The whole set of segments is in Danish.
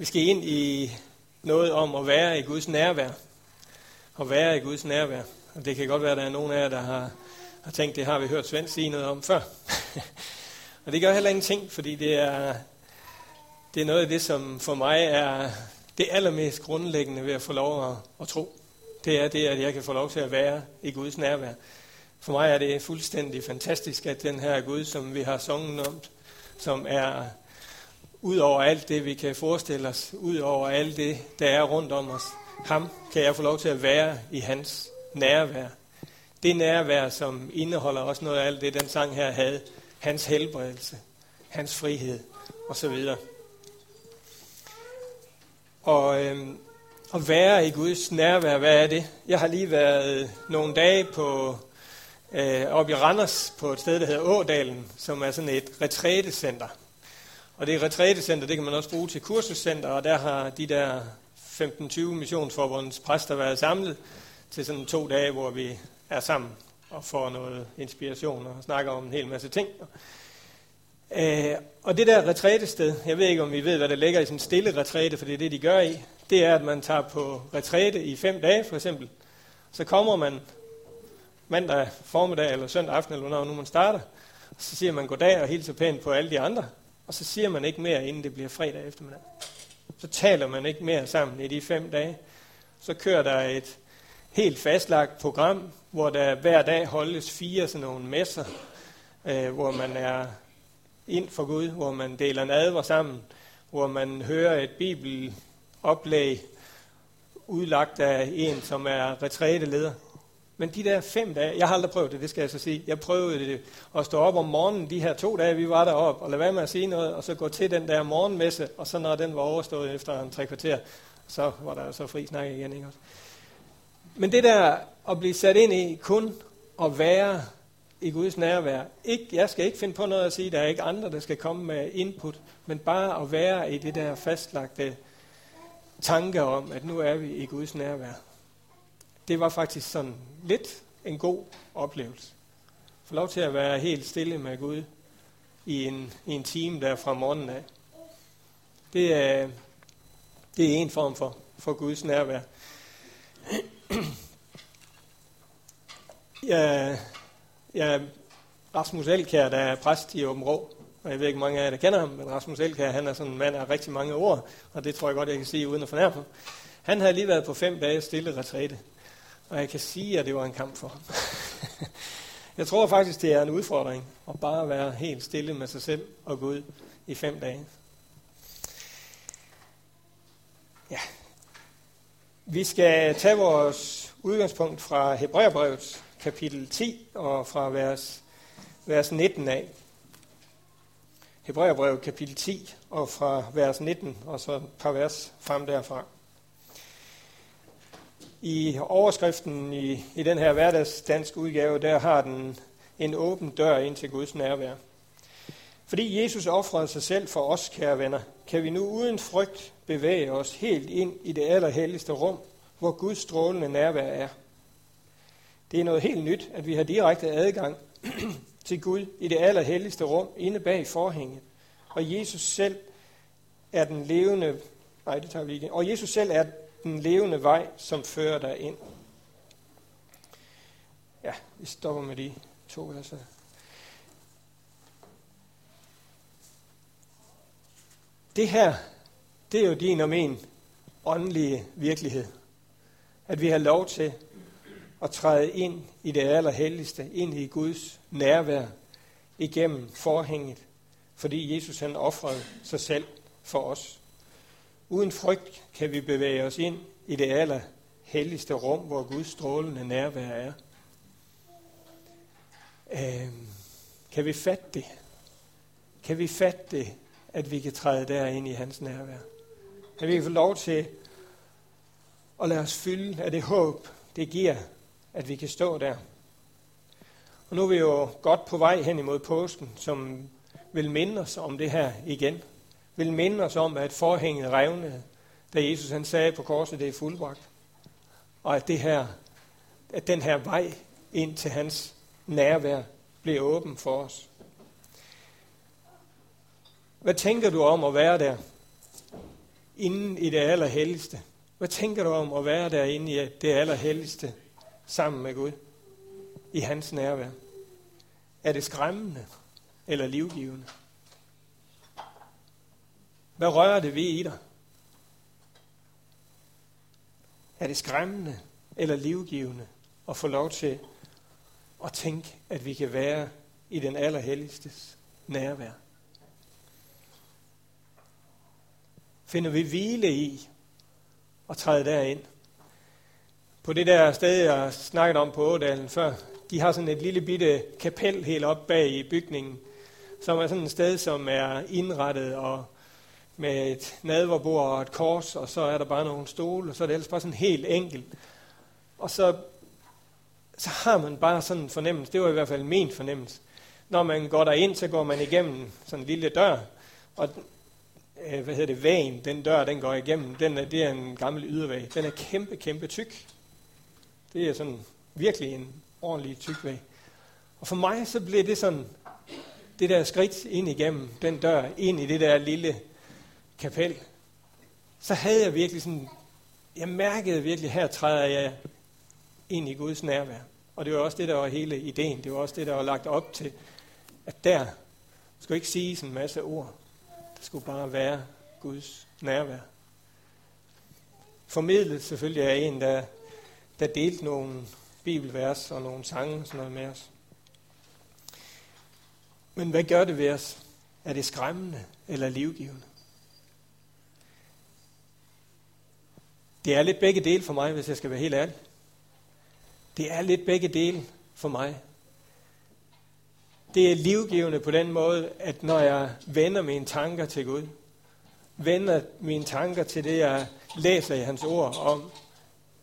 Vi skal ind i noget om at være i Guds nærvær. At være i Guds nærvær. Og det kan godt være, at der er nogen af jer, der har, har tænkt, det har vi hørt Svend sige noget om før. og det gør heller ingenting, fordi det er, det er noget af det, som for mig er det allermest grundlæggende ved at få lov at, at tro. Det er det, at jeg kan få lov til at være i Guds nærvær. For mig er det fuldstændig fantastisk, at den her Gud, som vi har sunget om, som er ud over alt det, vi kan forestille os, ud over alt det, der er rundt om os, ham kan jeg få lov til at være i hans nærvær. Det nærvær, som indeholder også noget af alt det, den sang her havde. Hans helbredelse, hans frihed osv. Og øhm, at være i Guds nærvær, hvad er det? Jeg har lige været nogle dage på øh, oppe i Randers på et sted, der hedder Ådalen, som er sådan et retrætecenter. Og det retrætecenter, det kan man også bruge til kursuscenter, og der har de der 15-20 missionsforbundets præster været samlet til sådan to dage, hvor vi er sammen og får noget inspiration og snakker om en hel masse ting. Øh, og det der retrætested, jeg ved ikke om vi ved, hvad der ligger i sådan en stille retræte, for det er det, de gør i, det er, at man tager på retræte i fem dage for eksempel. Så kommer man mandag formiddag eller søndag aften, eller hvornår nu man starter, så siger man goddag og hilser pænt på alle de andre, og så siger man ikke mere, inden det bliver fredag eftermiddag. Så taler man ikke mere sammen i de fem dage. Så kører der et helt fastlagt program, hvor der hver dag holdes fire sådan nogle messer, øh, hvor man er ind for Gud, hvor man deler nadver sammen, hvor man hører et bibeloplæg udlagt af en, som er retræteleder. Men de der fem dage, jeg har aldrig prøvet det, det skal jeg så sige. Jeg prøvede det at stå op om morgenen de her to dage, vi var deroppe, og lade være med at sige noget, og så gå til den der morgenmesse, og så når den var overstået efter en tre kvarter, så var der så fri snak igen. Ikke også? Men det der at blive sat ind i kun at være i Guds nærvær. Ikke, jeg skal ikke finde på noget at sige, der er ikke andre, der skal komme med input, men bare at være i det der fastlagte tanke om, at nu er vi i Guds nærvær det var faktisk sådan lidt en god oplevelse. Få lov til at være helt stille med Gud i en, i en time der fra morgenen af. Det er, det er en form for, for Guds nærvær. Jeg, jeg, Rasmus Elkær, der er præst i Åben Rå, og jeg ved ikke, mange af jer, der kender ham, men Rasmus Elkær, han er sådan en mand af rigtig mange ord, og det tror jeg godt, jeg kan sige uden at fornærme ham. Han havde lige været på fem dage stille retræte. Og jeg kan sige, at det var en kamp for ham. jeg tror faktisk, det er en udfordring at bare være helt stille med sig selv og gå ud i fem dage. Ja. Vi skal tage vores udgangspunkt fra Hebræerbrevet kapitel 10 og fra vers, vers 19 af. Hebræerbrevet kapitel 10 og fra vers 19 og så et par vers frem derfra. I overskriften i, i den her hverdagsdansk udgave, der har den en åben dør ind til Guds nærvær. Fordi Jesus offrede sig selv for os, kære venner, kan vi nu uden frygt bevæge os helt ind i det allerhelligste rum, hvor Guds strålende nærvær er. Det er noget helt nyt, at vi har direkte adgang til Gud i det allerhelligste rum inde bag forhænget. Og Jesus selv er den levende... Nej, det tager vi igen. Og Jesus selv er den levende vej, som fører dig ind. Ja, vi stopper med de to verser. Det her, det er jo din og min åndelige virkelighed. At vi har lov til at træde ind i det allerhelligste, ind i Guds nærvær, igennem forhænget, fordi Jesus han offrede sig selv for os. Uden frygt kan vi bevæge os ind i det aller helligste rum, hvor Guds strålende nærvær er. Øh, kan vi fatte det? Kan vi fatte det, at vi kan træde derind i hans nærvær? At vi kan få lov til at lade os fylde af det håb, det giver, at vi kan stå der. Og nu er vi jo godt på vej hen imod påsken, som vil minde os om det her igen vil minde os om, at forhænget revnede, da Jesus han sagde på korset, det er fuldbragt. Og at, det her, at den her vej ind til hans nærvær bliver åben for os. Hvad tænker du om at være der? Inden i det allerhelligste. Hvad tænker du om at være derinde i det allerhelligste sammen med Gud? I hans nærvær. Er det skræmmende eller livgivende? Hvad rører det ved i dig? Er det skræmmende eller livgivende at få lov til at tænke, at vi kan være i den allerhelligstes nærvær? Finder vi hvile i at træde derind? På det der sted, jeg snakket om på Ådalen før, de har sådan et lille bitte kapel helt op bag i bygningen, som er sådan et sted, som er indrettet og med et nadverbord og et kors, og så er der bare nogle stole, og så er det ellers bare sådan helt enkelt. Og så, så har man bare sådan en fornemmelse, det var i hvert fald min fornemmelse. Når man går derind, så går man igennem sådan en lille dør, og øh, hvad hedder det, vægen, den dør, den går igennem, den er, det er en gammel ydervæg. Den er kæmpe, kæmpe tyk. Det er sådan virkelig en ordentlig tyk væg. Og for mig så blev det sådan, det der skridt ind igennem den dør, ind i det der lille kapel, så havde jeg virkelig sådan, jeg mærkede virkelig, her træder jeg ind i Guds nærvær. Og det var også det, der var hele ideen. Det var også det, der var lagt op til, at der skulle ikke sige en masse ord. Der skulle bare være Guds nærvær. Formidlet selvfølgelig er en, der, der delte nogle bibelvers og nogle sange og sådan noget med os. Men hvad gør det ved os? Er det skræmmende eller livgivende? Det er lidt begge dele for mig, hvis jeg skal være helt ærlig. Det er lidt begge dele for mig. Det er livgivende på den måde, at når jeg vender mine tanker til Gud, vender mine tanker til det, jeg læser i hans ord om,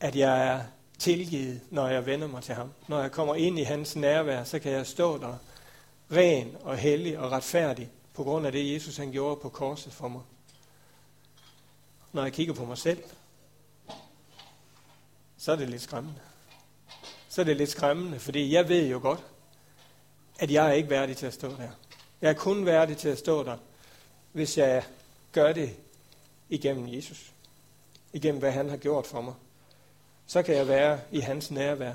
at jeg er tilgivet, når jeg vender mig til ham. Når jeg kommer ind i hans nærvær, så kan jeg stå der ren og hellig og retfærdig på grund af det, Jesus han gjorde på korset for mig. Når jeg kigger på mig selv, så er det lidt skræmmende. Så er det lidt skræmmende, fordi jeg ved jo godt, at jeg er ikke værdig til at stå der. Jeg er kun værdig til at stå der, hvis jeg gør det igennem Jesus. Igennem hvad han har gjort for mig. Så kan jeg være i hans nærvær,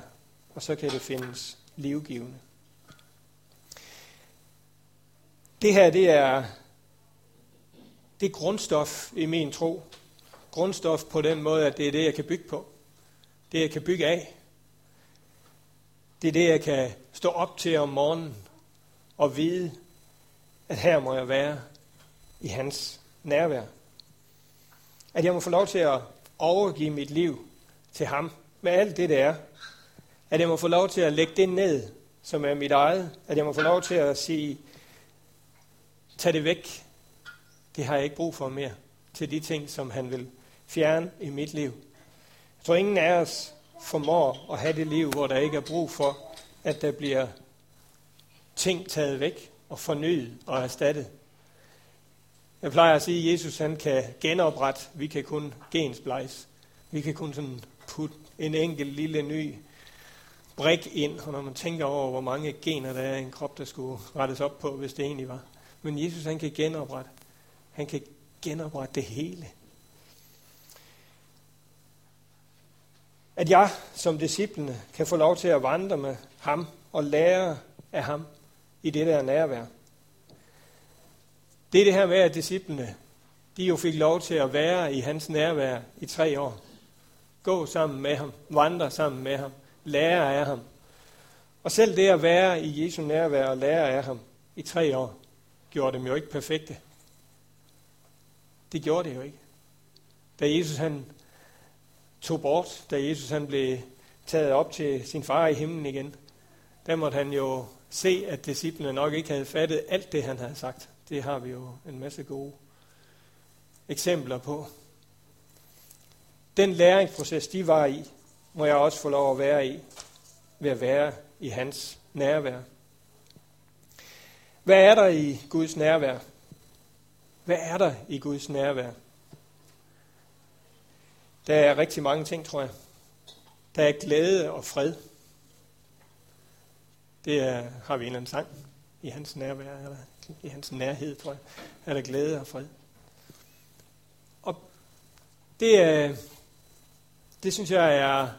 og så kan det findes livgivende. Det her, det er, det er grundstof i min tro. Grundstof på den måde, at det er det, jeg kan bygge på det jeg kan bygge af. Det er det, jeg kan stå op til om morgenen og vide, at her må jeg være i hans nærvær. At jeg må få lov til at overgive mit liv til ham med alt det, det er. At jeg må få lov til at lægge det ned, som er mit eget. At jeg må få lov til at sige, tag det væk. Det har jeg ikke brug for mere til de ting, som han vil fjerne i mit liv. Jeg tror, ingen af os formår at have det liv, hvor der ikke er brug for, at der bliver ting taget væk og fornyet og erstattet. Jeg plejer at sige, at Jesus han kan genoprette. Vi kan kun gensplejse. Vi kan kun sådan putte en enkelt lille ny brik ind, og når man tænker over, hvor mange gener der er i en krop, der skulle rettes op på, hvis det egentlig var. Men Jesus han kan genoprette. Han kan genoprette det hele. At jeg som disciplene kan få lov til at vandre med ham og lære af ham i det der nærvær. Det er det her med, at disciplene, de jo fik lov til at være i hans nærvær i tre år. Gå sammen med ham, vandre sammen med ham, lære af ham. Og selv det at være i Jesu nærvær og lære af ham i tre år, gjorde dem jo ikke perfekte. Det gjorde det jo ikke. Da Jesus han tog bort, da Jesus han blev taget op til sin far i himlen igen, der måtte han jo se, at disciplene nok ikke havde fattet alt det, han havde sagt. Det har vi jo en masse gode eksempler på. Den læringsproces, de var i, må jeg også få lov at være i, ved at være i hans nærvær. Hvad er der i Guds nærvær? Hvad er der i Guds nærvær? Der er rigtig mange ting, tror jeg. Der er glæde og fred. Det er, har vi en eller anden sang i hans nærvær, eller i hans nærhed, tror jeg. Er der glæde og fred. Og Det, er, det synes jeg er,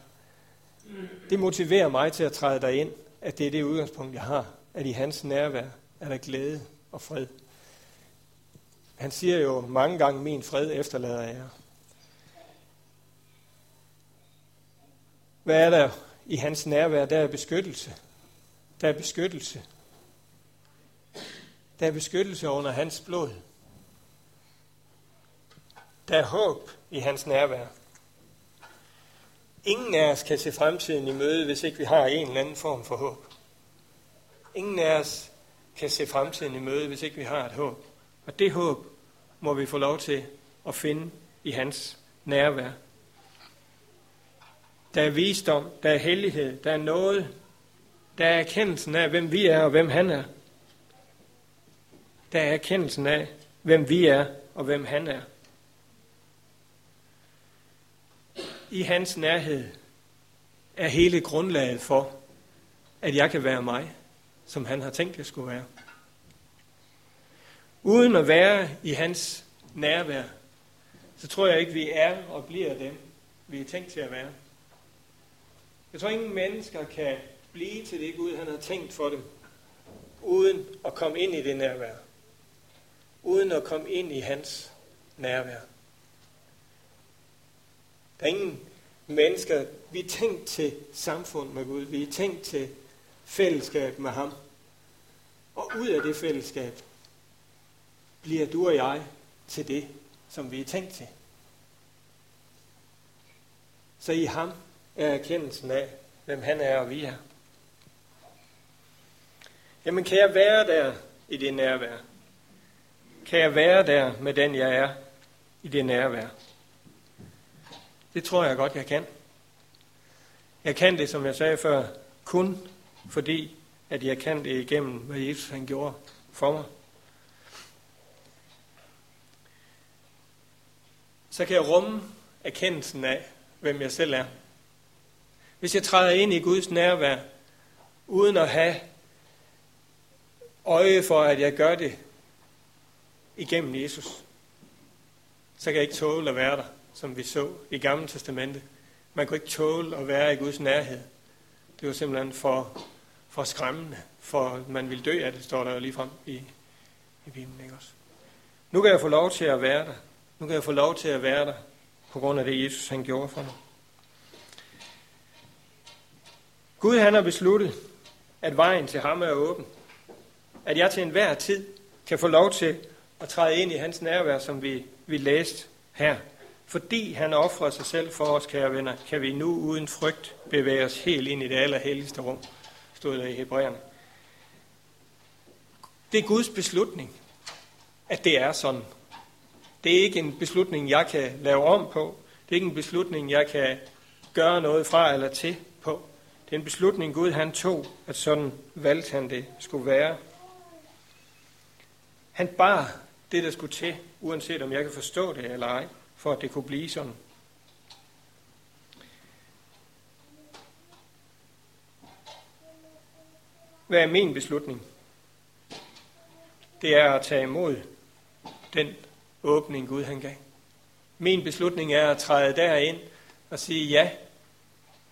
det motiverer mig til at træde derind, at det er det udgangspunkt, jeg har, at i hans nærvær er der glæde og fred. Han siger jo mange gange, min fred efterlader jeg. Hvad er der i hans nærvær? Der er beskyttelse. Der er beskyttelse. Der er beskyttelse under hans blod. Der er håb i hans nærvær. Ingen af os kan se fremtiden i møde, hvis ikke vi har en eller anden form for håb. Ingen af os kan se fremtiden i møde, hvis ikke vi har et håb. Og det håb må vi få lov til at finde i hans nærvær. Der er visdom, der er hellighed, der er noget, der er erkendelsen af, hvem vi er og hvem han er. Der er erkendelsen af, hvem vi er og hvem han er. I hans nærhed er hele grundlaget for, at jeg kan være mig, som han har tænkt, jeg skulle være. Uden at være i hans nærvær, så tror jeg ikke, vi er og bliver dem, vi er tænkt til at være. Jeg tror, ingen mennesker kan blive til det Gud, han har tænkt for dem, uden at komme ind i det nærvær. Uden at komme ind i hans nærvær. Der er ingen mennesker, vi er tænkt til samfund med Gud, vi er tænkt til fællesskab med ham. Og ud af det fællesskab bliver du og jeg til det, som vi er tænkt til. Så i ham er erkendelsen af, hvem han er og vi er. Jamen kan jeg være der i det nærvær? Kan jeg være der med den, jeg er i det nærvær? Det tror jeg godt, jeg kan. Jeg kan det, som jeg sagde før, kun fordi, at jeg kan det igennem, hvad Jesus han gjorde for mig. Så kan jeg rumme erkendelsen af, hvem jeg selv er. Hvis jeg træder ind i Guds nærvær, uden at have øje for, at jeg gør det igennem Jesus, så kan jeg ikke tåle at være der, som vi så i Gamle Testamente. Man kunne ikke tåle at være i Guds nærhed. Det var simpelthen for, for skræmmende, for man ville dø af det, står der jo lige frem i, i Bibelen. Ikke også? Nu kan jeg få lov til at være der. Nu kan jeg få lov til at være der, på grund af det, Jesus han gjorde for mig. Gud han har besluttet, at vejen til ham er åben. At jeg til enhver tid kan få lov til at træde ind i hans nærvær, som vi, vi læste her. Fordi han offrer sig selv for os, kære venner, kan vi nu uden frygt bevæge os helt ind i det allerhelligste rum, stod der i Hebræerne. Det er Guds beslutning, at det er sådan. Det er ikke en beslutning, jeg kan lave om på. Det er ikke en beslutning, jeg kan gøre noget fra eller til på. Det er en beslutning, Gud han tog, at sådan valgte han det skulle være. Han bar det, der skulle til, uanset om jeg kan forstå det eller ej, for at det kunne blive sådan. Hvad er min beslutning? Det er at tage imod den åbning, Gud han gav. Min beslutning er at træde derind og sige, ja,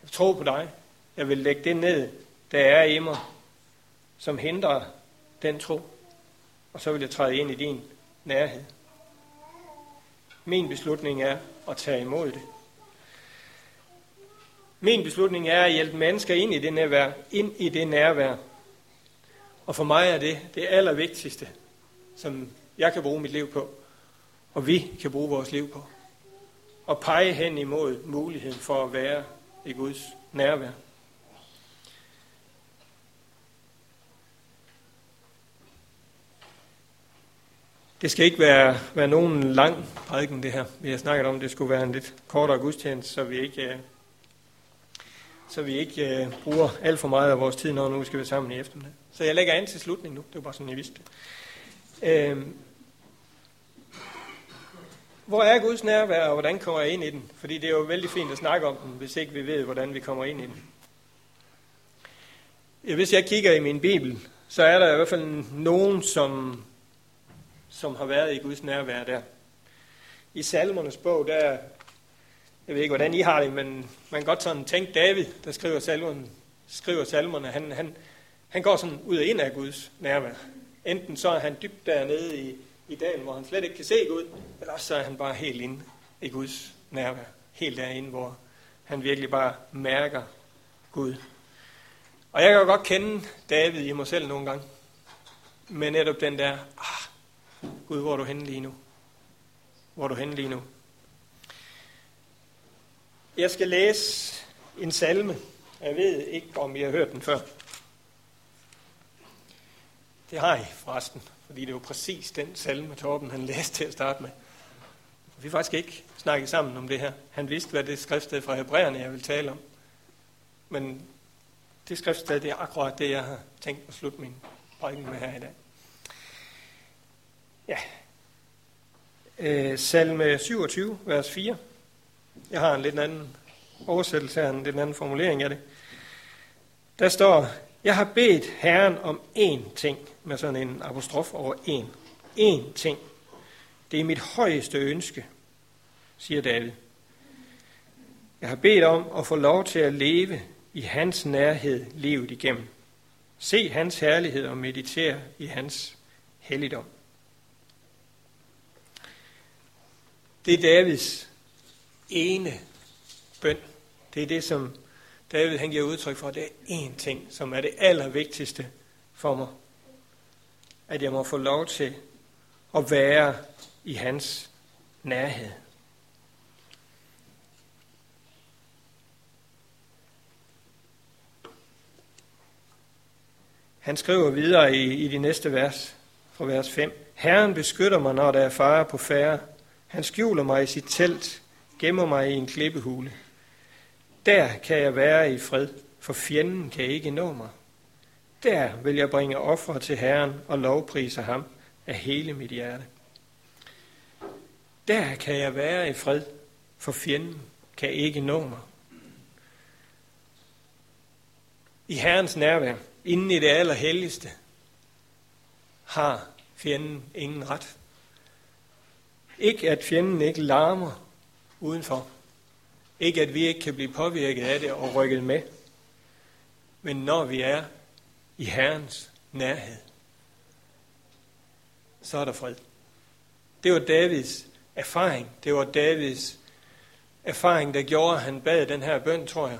jeg tror på dig. Jeg vil lægge det ned, der er i mig, som hindrer den tro. Og så vil jeg træde ind i din nærhed. Min beslutning er at tage imod det. Min beslutning er at hjælpe mennesker ind i det nærvær, ind i det nærvær. Og for mig er det det allervigtigste, som jeg kan bruge mit liv på, og vi kan bruge vores liv på. Og pege hen imod muligheden for at være i Guds nærvær. Det skal ikke være, være nogen lang prædiken, det her. Vi har snakket om, at det skulle være en lidt kortere gudstjeneste, så vi ikke, øh, så vi ikke uh, bruger alt for meget af vores tid, når nu skal være sammen i eftermiddag. Så jeg lægger an til slutningen nu. Det var bare sådan, jeg vidste det. Uh, hvor er Guds nærvær, og hvordan kommer jeg ind i den? Fordi det er jo vældig fint at snakke om den, hvis ikke vi ved, hvordan vi kommer ind i den. Hvis jeg kigger i min bibel, så er der i hvert fald nogen, som som har været i Guds nærvær der. I salmernes bog, der jeg ved ikke, hvordan I har det, men man kan godt sådan tænke David, der skriver, salmerne, skriver salmerne, han, han, han går sådan ud og ind af Guds nærvær. Enten så er han dybt dernede i, i dalen, hvor han slet ikke kan se Gud, eller så er han bare helt inde i Guds nærvær. Helt derinde, hvor han virkelig bare mærker Gud. Og jeg kan jo godt kende David i mig selv nogle gange. Men netop den der, ah, Gud, hvor er du henne lige nu? Hvor er du henne lige nu? Jeg skal læse en salme. Jeg ved ikke, om I har hørt den før. Det har I forresten, fordi det er jo præcis den salme, Torben han læste til at starte med. Vi har faktisk ikke snakket sammen om det her. Han vidste, hvad det skriftsted fra Hebræerne, jeg vil tale om. Men det skriftsted, det er akkurat det, jeg har tænkt at slutte min prædiken med her i dag. Ja. Øh, salme 27, vers 4. Jeg har en lidt anden oversættelse her, en lidt anden formulering af det. Der står, jeg har bedt Herren om én ting, med sådan en apostrof over én. Én ting. Det er mit højeste ønske, siger David. Jeg har bedt om at få lov til at leve i hans nærhed livet igennem. Se hans herlighed og meditere i hans helligdom. Det er Davids ene bøn. Det er det, som David han giver udtryk for. Det er én ting, som er det allervigtigste for mig. At jeg må få lov til at være i hans nærhed. Han skriver videre i, i de næste vers, fra vers 5. Herren beskytter mig, når der er fare på færre. Han skjuler mig i sit telt, gemmer mig i en klippehule. Der kan jeg være i fred, for fjenden kan ikke nå mig. Der vil jeg bringe ofre til Herren og lovprise ham af hele mit hjerte. Der kan jeg være i fred, for fjenden kan ikke nå mig. I Herrens nærvær, inden i det allerhelligste, har fjenden ingen ret. Ikke at fjenden ikke larmer udenfor. Ikke at vi ikke kan blive påvirket af det og rykket med. Men når vi er i Herrens nærhed, så er der fred. Det var Davids erfaring. Det var Davids erfaring, der gjorde, at han bad den her bøn, tror jeg.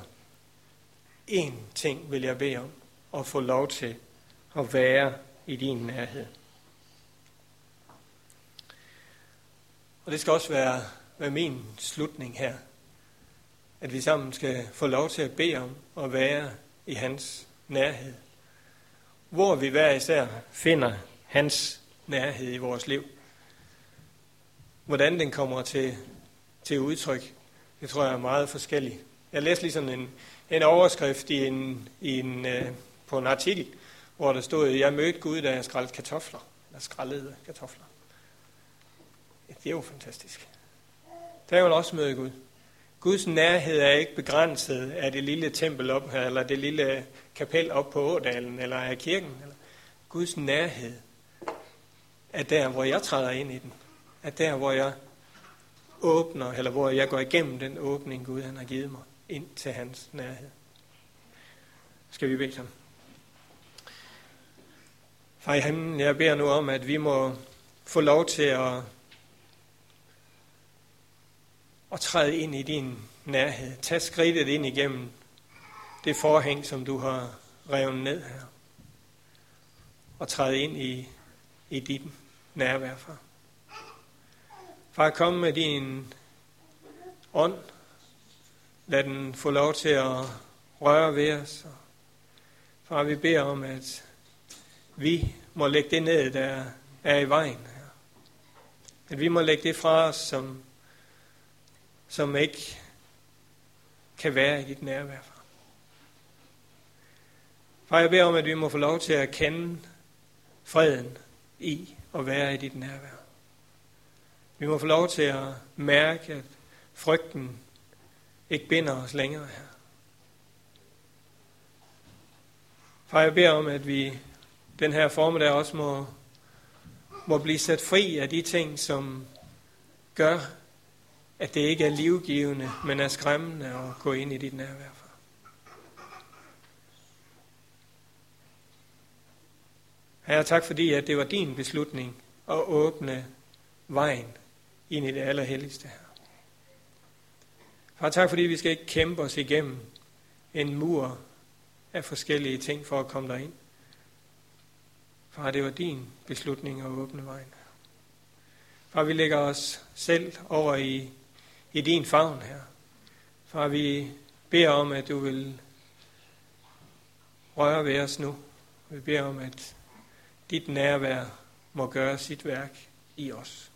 En ting vil jeg bede om, at få lov til at være i din nærhed. Og det skal også være, være min slutning her. At vi sammen skal få lov til at bede om at være i hans nærhed. Hvor vi hver især finder hans nærhed i vores liv. Hvordan den kommer til, til udtryk, det tror jeg er meget forskelligt. Jeg læste lige sådan en, en overskrift i en, i en, øh, på en artikel, hvor der stod, jeg mødte Gud, da jeg skrællede kartofler, Jeg skrællede kartofler. Det er jo fantastisk. Der er jo også møde Gud. Guds nærhed er ikke begrænset af det lille tempel op her, eller det lille kapel op på Ådalen, eller af kirken. Eller. Guds nærhed er der, hvor jeg træder ind i den. Er der, hvor jeg åbner, eller hvor jeg går igennem den åbning, Gud han har givet mig, ind til hans nærhed. Skal vi bede sammen? Far i himlen, jeg beder nu om, at vi må få lov til at og træde ind i din nærhed. Tag skridtet ind igennem det forhæng, som du har revet ned her. Og træde ind i, i dit nærvær, far. Far, kom med din ånd. Lad den få lov til at røre ved os. Far, vi beder om, at vi må lægge det ned, der er i vejen. At vi må lægge det fra os, som som ikke kan være i dit nærvær, far. Far, jeg beder om, at vi må få lov til at kende freden i at være i dit nærvær. Vi må få lov til at mærke, at frygten ikke binder os længere her. Far, jeg beder om, at vi den her formiddag også må, må blive sat fri af de ting, som gør, at det ikke er livgivende, men er skræmmende at gå ind i dit nærvær. for. Herre, tak fordi, at det var din beslutning at åbne vejen ind i det allerhelligste her. Far, tak fordi vi skal ikke kæmpe os igennem en mur af forskellige ting for at komme derind. Far, det var din beslutning at åbne vejen. Far, vi lægger os selv over i, i din favn her. Far, vi beder om, at du vil røre ved os nu. Vi beder om, at dit nærvær må gøre sit værk i os.